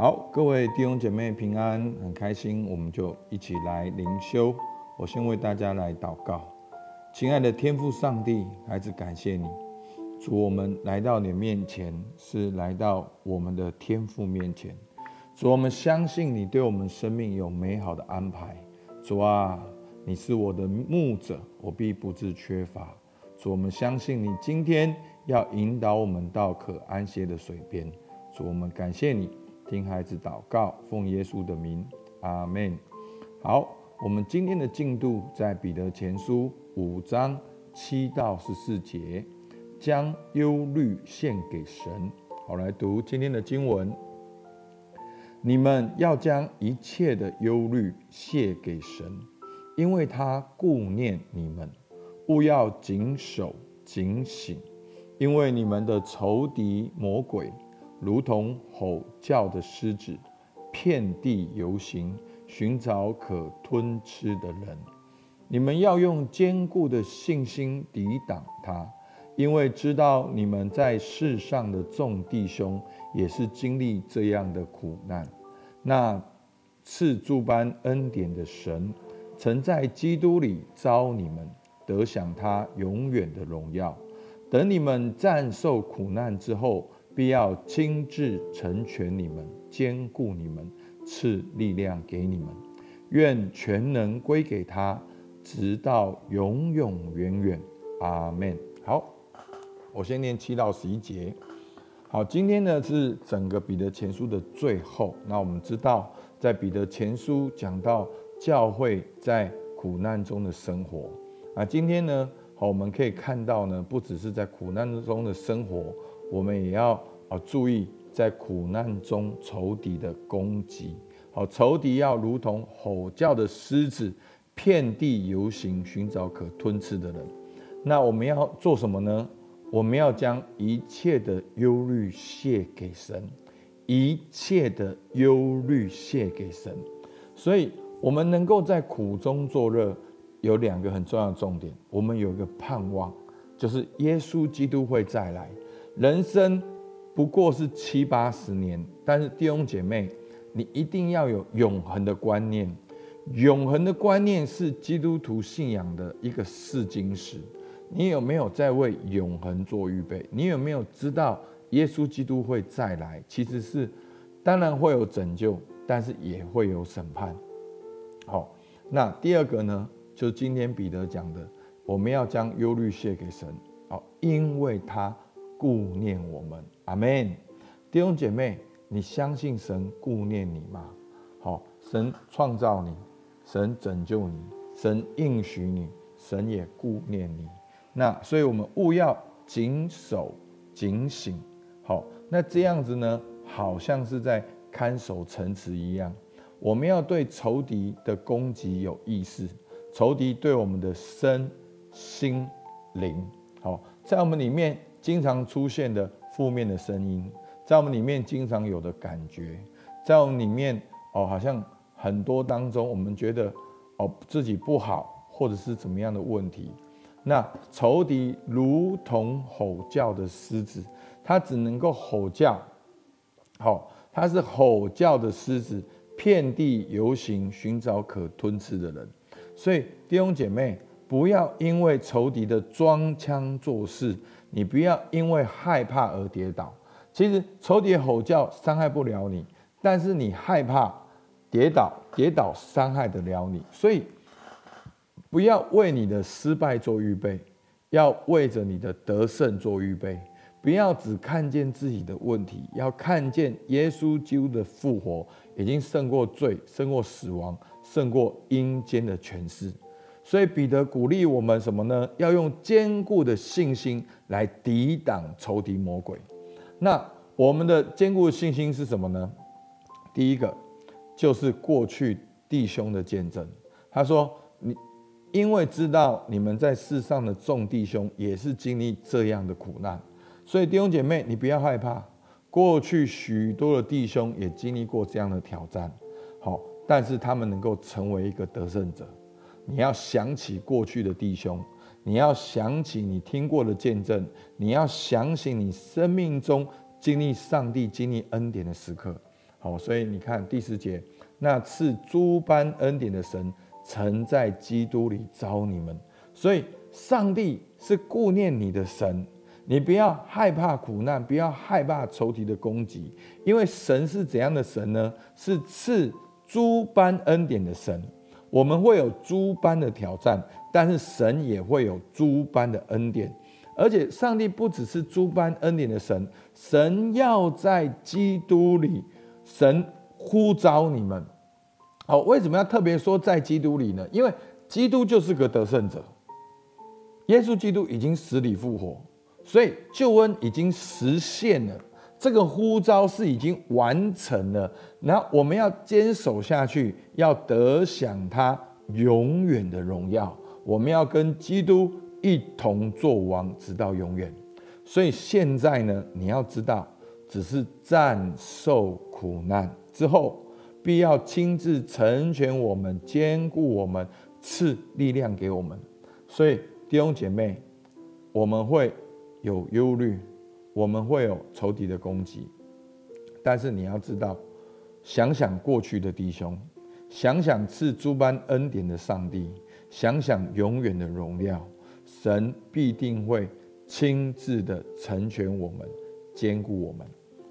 好，各位弟兄姐妹平安，很开心，我们就一起来灵修。我先为大家来祷告，亲爱的天父上帝，孩子感谢你，主，我们来到你面前，是来到我们的天父面前。主，我们相信你对我们生命有美好的安排。主啊，你是我的牧者，我必不致缺乏。主，我们相信你今天要引导我们到可安歇的水边。主，我们感谢你。听孩子祷告，奉耶稣的名，阿门。好，我们今天的进度在彼得前书五章七到十四节，将忧虑献给神。好，来读今天的经文。你们要将一切的忧虑卸给神，因为他顾念你们。务要谨守警醒，因为你们的仇敌魔鬼。如同吼叫的狮子，遍地游行，寻找可吞吃的人。你们要用坚固的信心抵挡他，因为知道你们在世上的众弟兄也是经历这样的苦难。那赐诸般恩典的神，曾在基督里召你们，得享他永远的荣耀。等你们暂受苦难之后，必要亲自成全你们，坚固你们，赐力量给你们。愿全能归给他，直到永永远远。阿门。好，我先念七到十一节。好，今天呢是整个彼得前书的最后。那我们知道，在彼得前书讲到教会在苦难中的生活。啊，今天呢，好，我们可以看到呢，不只是在苦难中的生活。我们也要啊注意，在苦难中仇敌的攻击。好，仇敌要如同吼叫的狮子，遍地游行，寻找可吞吃的人。那我们要做什么呢？我们要将一切的忧虑卸给神，一切的忧虑卸给神。所以，我们能够在苦中作乐，有两个很重要的重点。我们有一个盼望，就是耶稣基督会再来。人生不过是七八十年，但是弟兄姐妹，你一定要有永恒的观念。永恒的观念是基督徒信仰的一个试金石。你有没有在为永恒做预备？你有没有知道耶稣基督会再来？其实是，当然会有拯救，但是也会有审判。好，那第二个呢，就是今天彼得讲的，我们要将忧虑卸给神。好，因为他。顾念我们，阿门。弟兄姐妹，你相信神顾念你吗？好，神创造你，神拯救你，神应许你，神也顾念你。那所以，我们务要谨守警醒。好，那这样子呢，好像是在看守城池一样。我们要对仇敌的攻击有意识，仇敌对我们的身心灵，好，在我们里面。经常出现的负面的声音，在我们里面经常有的感觉，在我们里面哦，好像很多当中，我们觉得哦自己不好，或者是怎么样的问题。那仇敌如同吼叫的狮子，它只能够吼叫，好，它是吼叫的狮子，遍地游行，寻找可吞吃的人。所以弟兄姐妹，不要因为仇敌的装腔作势。你不要因为害怕而跌倒。其实仇敌吼叫伤害不了你，但是你害怕跌倒，跌倒伤害得了你。所以不要为你的失败做预备，要为着你的得胜做预备。不要只看见自己的问题，要看见耶稣基督的复活已经胜过罪，胜过死亡，胜过阴间的权势。所以彼得鼓励我们什么呢？要用坚固的信心来抵挡仇敌魔鬼。那我们的坚固的信心是什么呢？第一个就是过去弟兄的见证。他说：“你因为知道你们在世上的众弟兄也是经历这样的苦难，所以弟兄姐妹，你不要害怕。过去许多的弟兄也经历过这样的挑战，好，但是他们能够成为一个得胜者。”你要想起过去的弟兄，你要想起你听过的见证，你要想起你生命中经历上帝、经历恩典的时刻。好，所以你看第十节，那赐诸般恩典的神，曾在基督里召你们。所以上帝是顾念你的神，你不要害怕苦难，不要害怕仇敌的攻击，因为神是怎样的神呢？是赐诸般恩典的神。我们会有诸般的挑战，但是神也会有诸般的恩典。而且上帝不只是诸般恩典的神，神要在基督里，神呼召你们。好，为什么要特别说在基督里呢？因为基督就是个得胜者，耶稣基督已经死里复活，所以救恩已经实现了，这个呼召是已经完成了。然后我们要坚守下去，要得享他永远的荣耀。我们要跟基督。一同作王，直到永远。所以现在呢，你要知道，只是暂受苦难之后，必要亲自成全我们，坚固我们，赐力量给我们。所以弟兄姐妹，我们会有忧虑，我们会有仇敌的攻击，但是你要知道，想想过去的弟兄，想想赐诸般恩典的上帝，想想永远的荣耀。神必定会亲自的成全我们，坚固我们。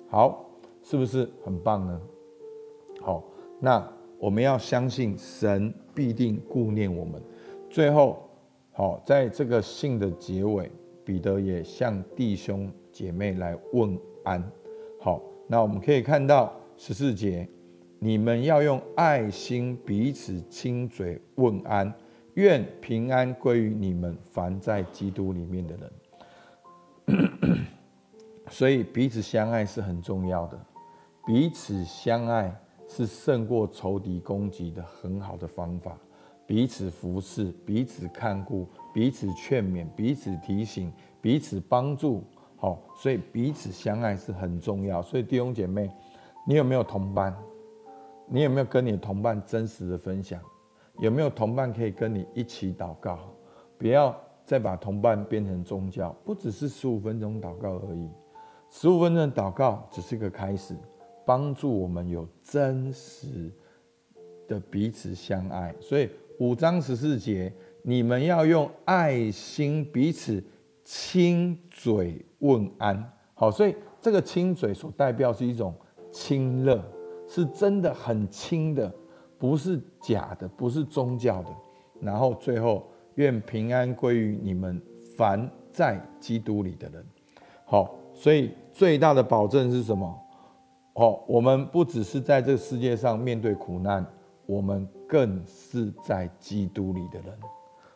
好，是不是很棒呢？好，那我们要相信神必定顾念我们。最后，好，在这个信的结尾，彼得也向弟兄姐妹来问安。好，那我们可以看到十四节，你们要用爱心彼此亲嘴问安。愿平安归于你们凡在基督里面的人。所以彼此相爱是很重要的，彼此相爱是胜过仇敌攻击的很好的方法。彼此服侍，彼此看顾，彼此劝勉，彼此提醒，彼此帮助。好，所以彼此相爱是很重要。所以弟兄姐妹，你有没有同伴？你有没有跟你同伴真实的分享？有没有同伴可以跟你一起祷告？不要再把同伴变成宗教，不只是十五分钟祷告而已。十五分钟祷告只是一个开始，帮助我们有真实的彼此相爱。所以五章十四节，你们要用爱心彼此亲嘴问安。好，所以这个亲嘴所代表是一种亲热，是真的很亲的。不是假的，不是宗教的。然后最后，愿平安归于你们凡在基督里的人。好，所以最大的保证是什么？好，我们不只是在这个世界上面对苦难，我们更是在基督里的人。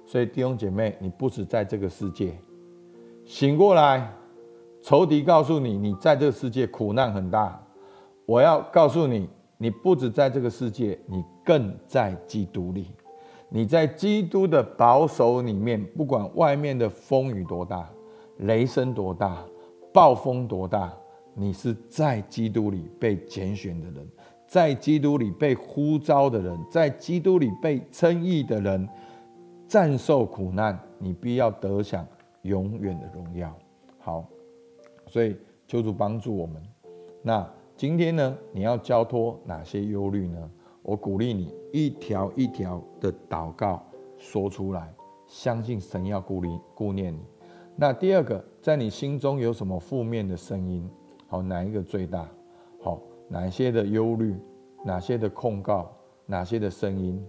所以弟兄姐妹，你不止在这个世界，醒过来，仇敌告诉你，你在这个世界苦难很大。我要告诉你。你不止在这个世界，你更在基督里。你在基督的保守里面，不管外面的风雨多大，雷声多大，暴风多大，你是在基督里被拣选的人，在基督里被呼召的人，在基督里被称义的人，战胜苦难，你必要得享永远的荣耀。好，所以求主帮助我们。那。今天呢，你要交托哪些忧虑呢？我鼓励你一条一条的祷告说出来，相信神要顾虑顾念你。那第二个，在你心中有什么负面的声音？好，哪一个最大？好，哪些的忧虑？哪些的控告？哪些的声音？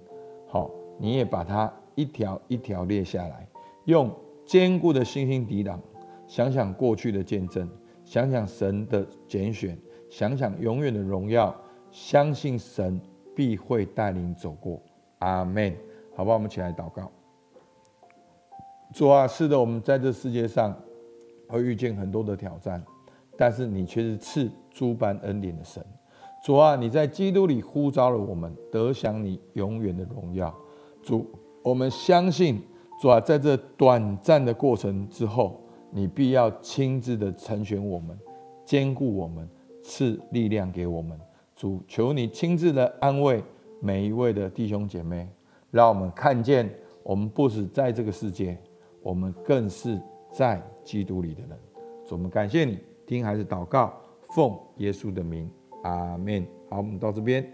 好，你也把它一条一条列下来，用坚固的信心抵挡。想想过去的见证，想想神的拣选。想想永远的荣耀，相信神必会带领走过。阿门。好吧，我们起来祷告。主啊，是的，我们在这世界上会遇见很多的挑战，但是你却是赐诸般恩典的神。主啊，你在基督里呼召了我们，得享你永远的荣耀。主，我们相信，主啊，在这短暂的过程之后，你必要亲自的成全我们，坚固我们。赐力量给我们，主，求你亲自的安慰每一位的弟兄姐妹，让我们看见，我们不止在这个世界，我们更是在基督里的人。主，我们感谢你，听孩子祷告，奉耶稣的名，阿门。好，我们到这边。